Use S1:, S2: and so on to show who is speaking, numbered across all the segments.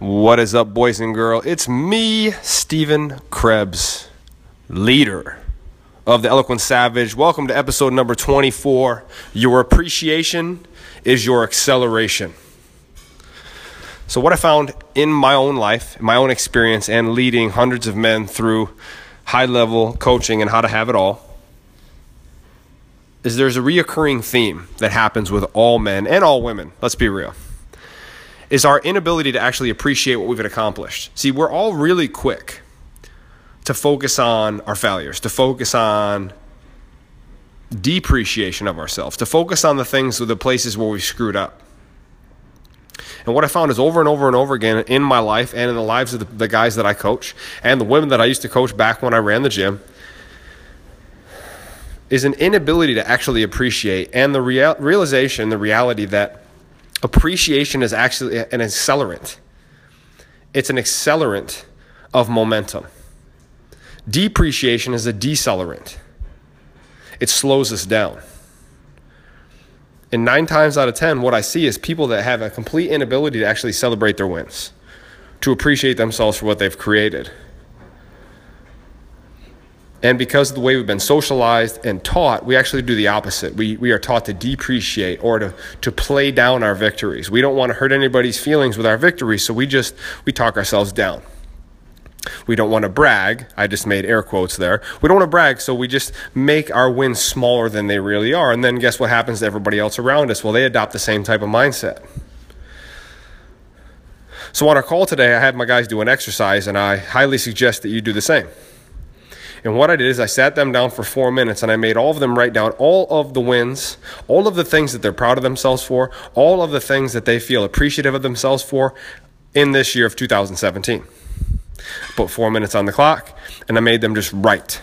S1: What is up, boys and girls? It's me, Stephen Krebs, leader of the Eloquent Savage. Welcome to episode number 24. Your appreciation is your acceleration. So, what I found in my own life, my own experience, and leading hundreds of men through high level coaching and how to have it all is there's a reoccurring theme that happens with all men and all women. Let's be real is our inability to actually appreciate what we've accomplished. See, we're all really quick to focus on our failures, to focus on depreciation of ourselves, to focus on the things or the places where we screwed up. And what I found is over and over and over again in my life and in the lives of the, the guys that I coach and the women that I used to coach back when I ran the gym is an inability to actually appreciate and the real, realization, the reality that Appreciation is actually an accelerant. It's an accelerant of momentum. Depreciation is a decelerant. It slows us down. And nine times out of 10, what I see is people that have a complete inability to actually celebrate their wins, to appreciate themselves for what they've created. And because of the way we've been socialized and taught, we actually do the opposite. We, we are taught to depreciate or to, to play down our victories. We don't want to hurt anybody's feelings with our victories, so we just we talk ourselves down. We don't want to brag. I just made air quotes there. We don't want to brag, so we just make our wins smaller than they really are. And then guess what happens to everybody else around us? Well, they adopt the same type of mindset. So on our call today, I had my guys do an exercise, and I highly suggest that you do the same. And what I did is I sat them down for four minutes and I made all of them write down all of the wins, all of the things that they're proud of themselves for, all of the things that they feel appreciative of themselves for in this year of 2017. Put four minutes on the clock and I made them just write.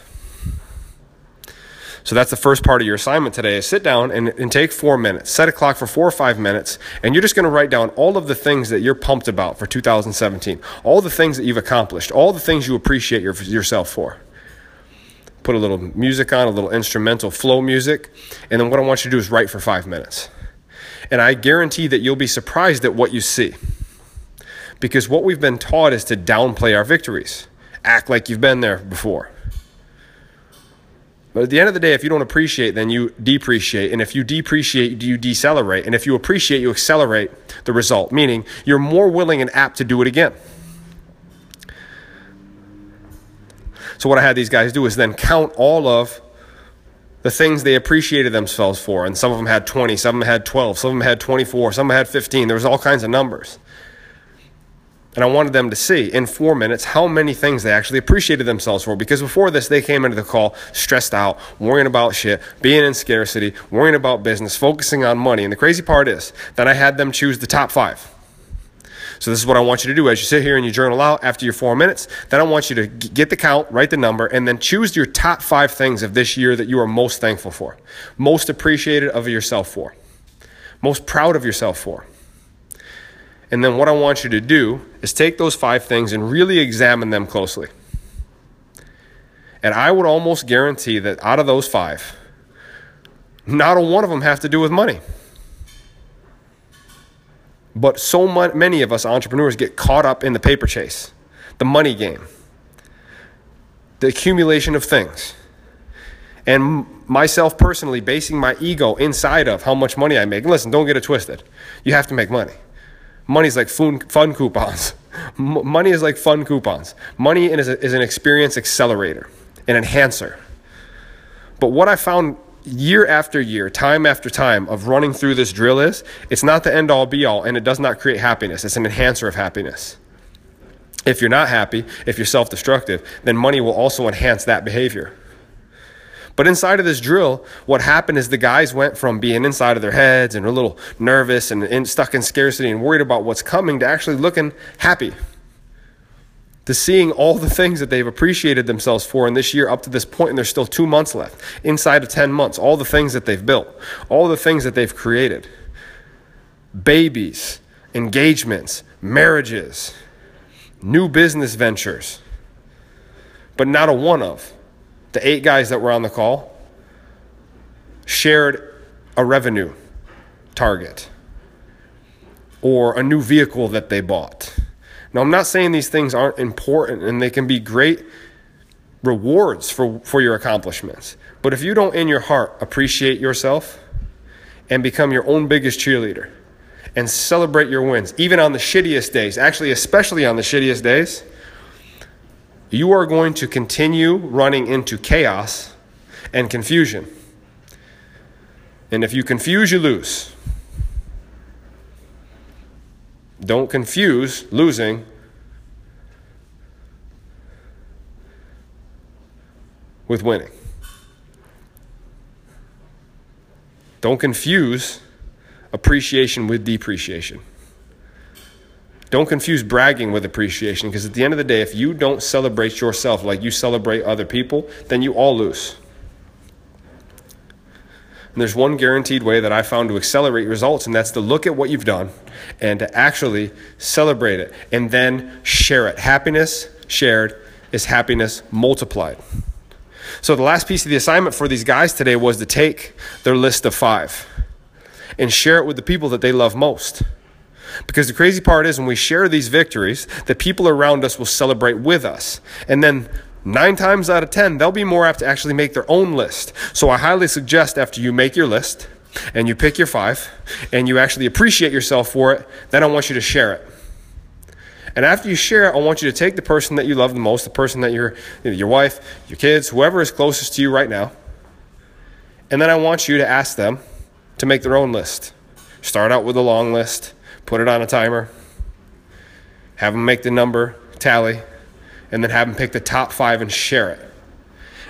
S1: So that's the first part of your assignment today is sit down and, and take four minutes. Set a clock for four or five minutes, and you're just going to write down all of the things that you're pumped about for 2017, all the things that you've accomplished, all the things you appreciate your, yourself for put a little music on, a little instrumental flow music, and then what I want you to do is write for five minutes. And I guarantee that you'll be surprised at what you see. Because what we've been taught is to downplay our victories, act like you've been there before. But at the end of the day, if you don't appreciate, then you depreciate. And if you depreciate, you decelerate. And if you appreciate, you accelerate the result, meaning you're more willing and apt to do it again. So what I had these guys do is then count all of the things they appreciated themselves for. And some of them had 20, some of them had 12, some of them had 24, some of them had 15. There was all kinds of numbers. And I wanted them to see in four minutes how many things they actually appreciated themselves for. Because before this, they came into the call stressed out, worrying about shit, being in scarcity, worrying about business, focusing on money. And the crazy part is that I had them choose the top five. So this is what I want you to do as you sit here and you journal out after your four minutes. Then I want you to get the count, write the number, and then choose your top five things of this year that you are most thankful for, most appreciated of yourself for, most proud of yourself for. And then what I want you to do is take those five things and really examine them closely. And I would almost guarantee that out of those five, not a one of them have to do with money. But so many of us entrepreneurs get caught up in the paper chase, the money game, the accumulation of things. And myself personally, basing my ego inside of how much money I make. listen, don't get it twisted. You have to make money. Money's like fun, coupons. money is like fun coupons. Money is, is an experience accelerator, an enhancer. But what I found year after year, time after time of running through this drill is it's not the end all be all and it does not create happiness. It's an enhancer of happiness. If you're not happy, if you're self destructive, then money will also enhance that behavior. But inside of this drill, what happened is the guys went from being inside of their heads and a little nervous and in, stuck in scarcity and worried about what's coming to actually looking happy to seeing all the things that they've appreciated themselves for in this year up to this point, and there's still two months left. Inside of 10 months, all the things that they've built, all the things that they've created babies, engagements, marriages, new business ventures. But not a one of the eight guys that were on the call shared a revenue target or a new vehicle that they bought Now, I'm not saying these things aren't important and they can be great rewards for, for your accomplishments. But if you don't, in your heart, appreciate yourself and become your own biggest cheerleader and celebrate your wins, even on the shittiest days, actually, especially on the shittiest days, you are going to continue running into chaos and confusion. And if you confuse, you lose. Don't confuse losing with winning. Don't confuse appreciation with depreciation. Don't confuse bragging with appreciation because at the end of the day, if you don't celebrate yourself like you celebrate other people, then you all lose. And there's one guaranteed way that I found to accelerate results, and that's to look at what you've done and to actually celebrate it and then share it. Happiness shared is happiness multiplied. So, the last piece of the assignment for these guys today was to take their list of five and share it with the people that they love most. Because the crazy part is when we share these victories, the people around us will celebrate with us. And then nine times out of ten, they'll be more apt to actually make their own list. So I highly suggest after you make your list and you pick your five and you actually appreciate yourself for it, then I want you to share it. And after you share it, I want you to take the person that you love the most, the person that you're, your wife, your kids, whoever is closest to you right now, and then I want you to ask them to make their own list. Start out with a long list, put it on a timer, have them make the number tally, and then have them pick the top five and share it.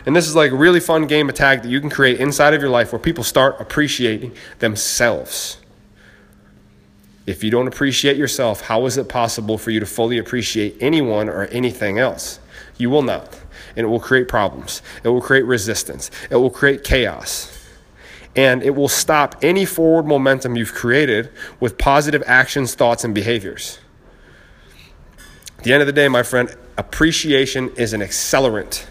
S1: And this is like a really fun game of tag that you can create inside of your life where people start appreciating themselves. If you don't appreciate yourself, how is it possible for you to fully appreciate anyone or anything else? You will not. And it will create problems. It will create resistance. It will create chaos. And it will stop any forward momentum you've created with positive actions, thoughts, and behaviors. At the end of the day, my friend, appreciation is an accelerant.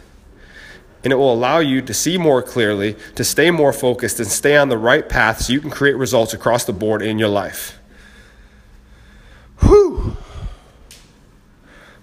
S1: And it will allow you to see more clearly, to stay more focused, and stay on the right path so you can create results across the board in your life. Whew.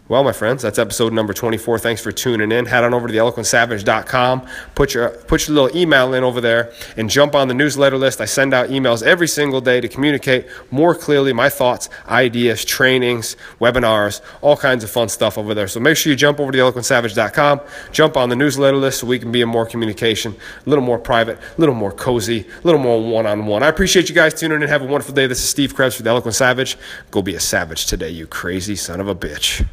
S1: Well, my friends, that's episode number 24. Thanks for tuning in. Head on over to theeloquentsavage.com. Put your, put your little email in over there and jump on the newsletter list. I send out emails every single day to communicate more clearly my thoughts, ideas, trainings, webinars, all kinds of fun stuff over there. So make sure you jump over to theeloquentsavage.com, jump on the newsletter list so we can be in more communication, a little more private, a little more cozy, a little more one on one. I appreciate you guys tuning in. Have a wonderful day. This is Steve Krebs for The Eloquent Savage. Go be a savage today, you crazy son of a bitch.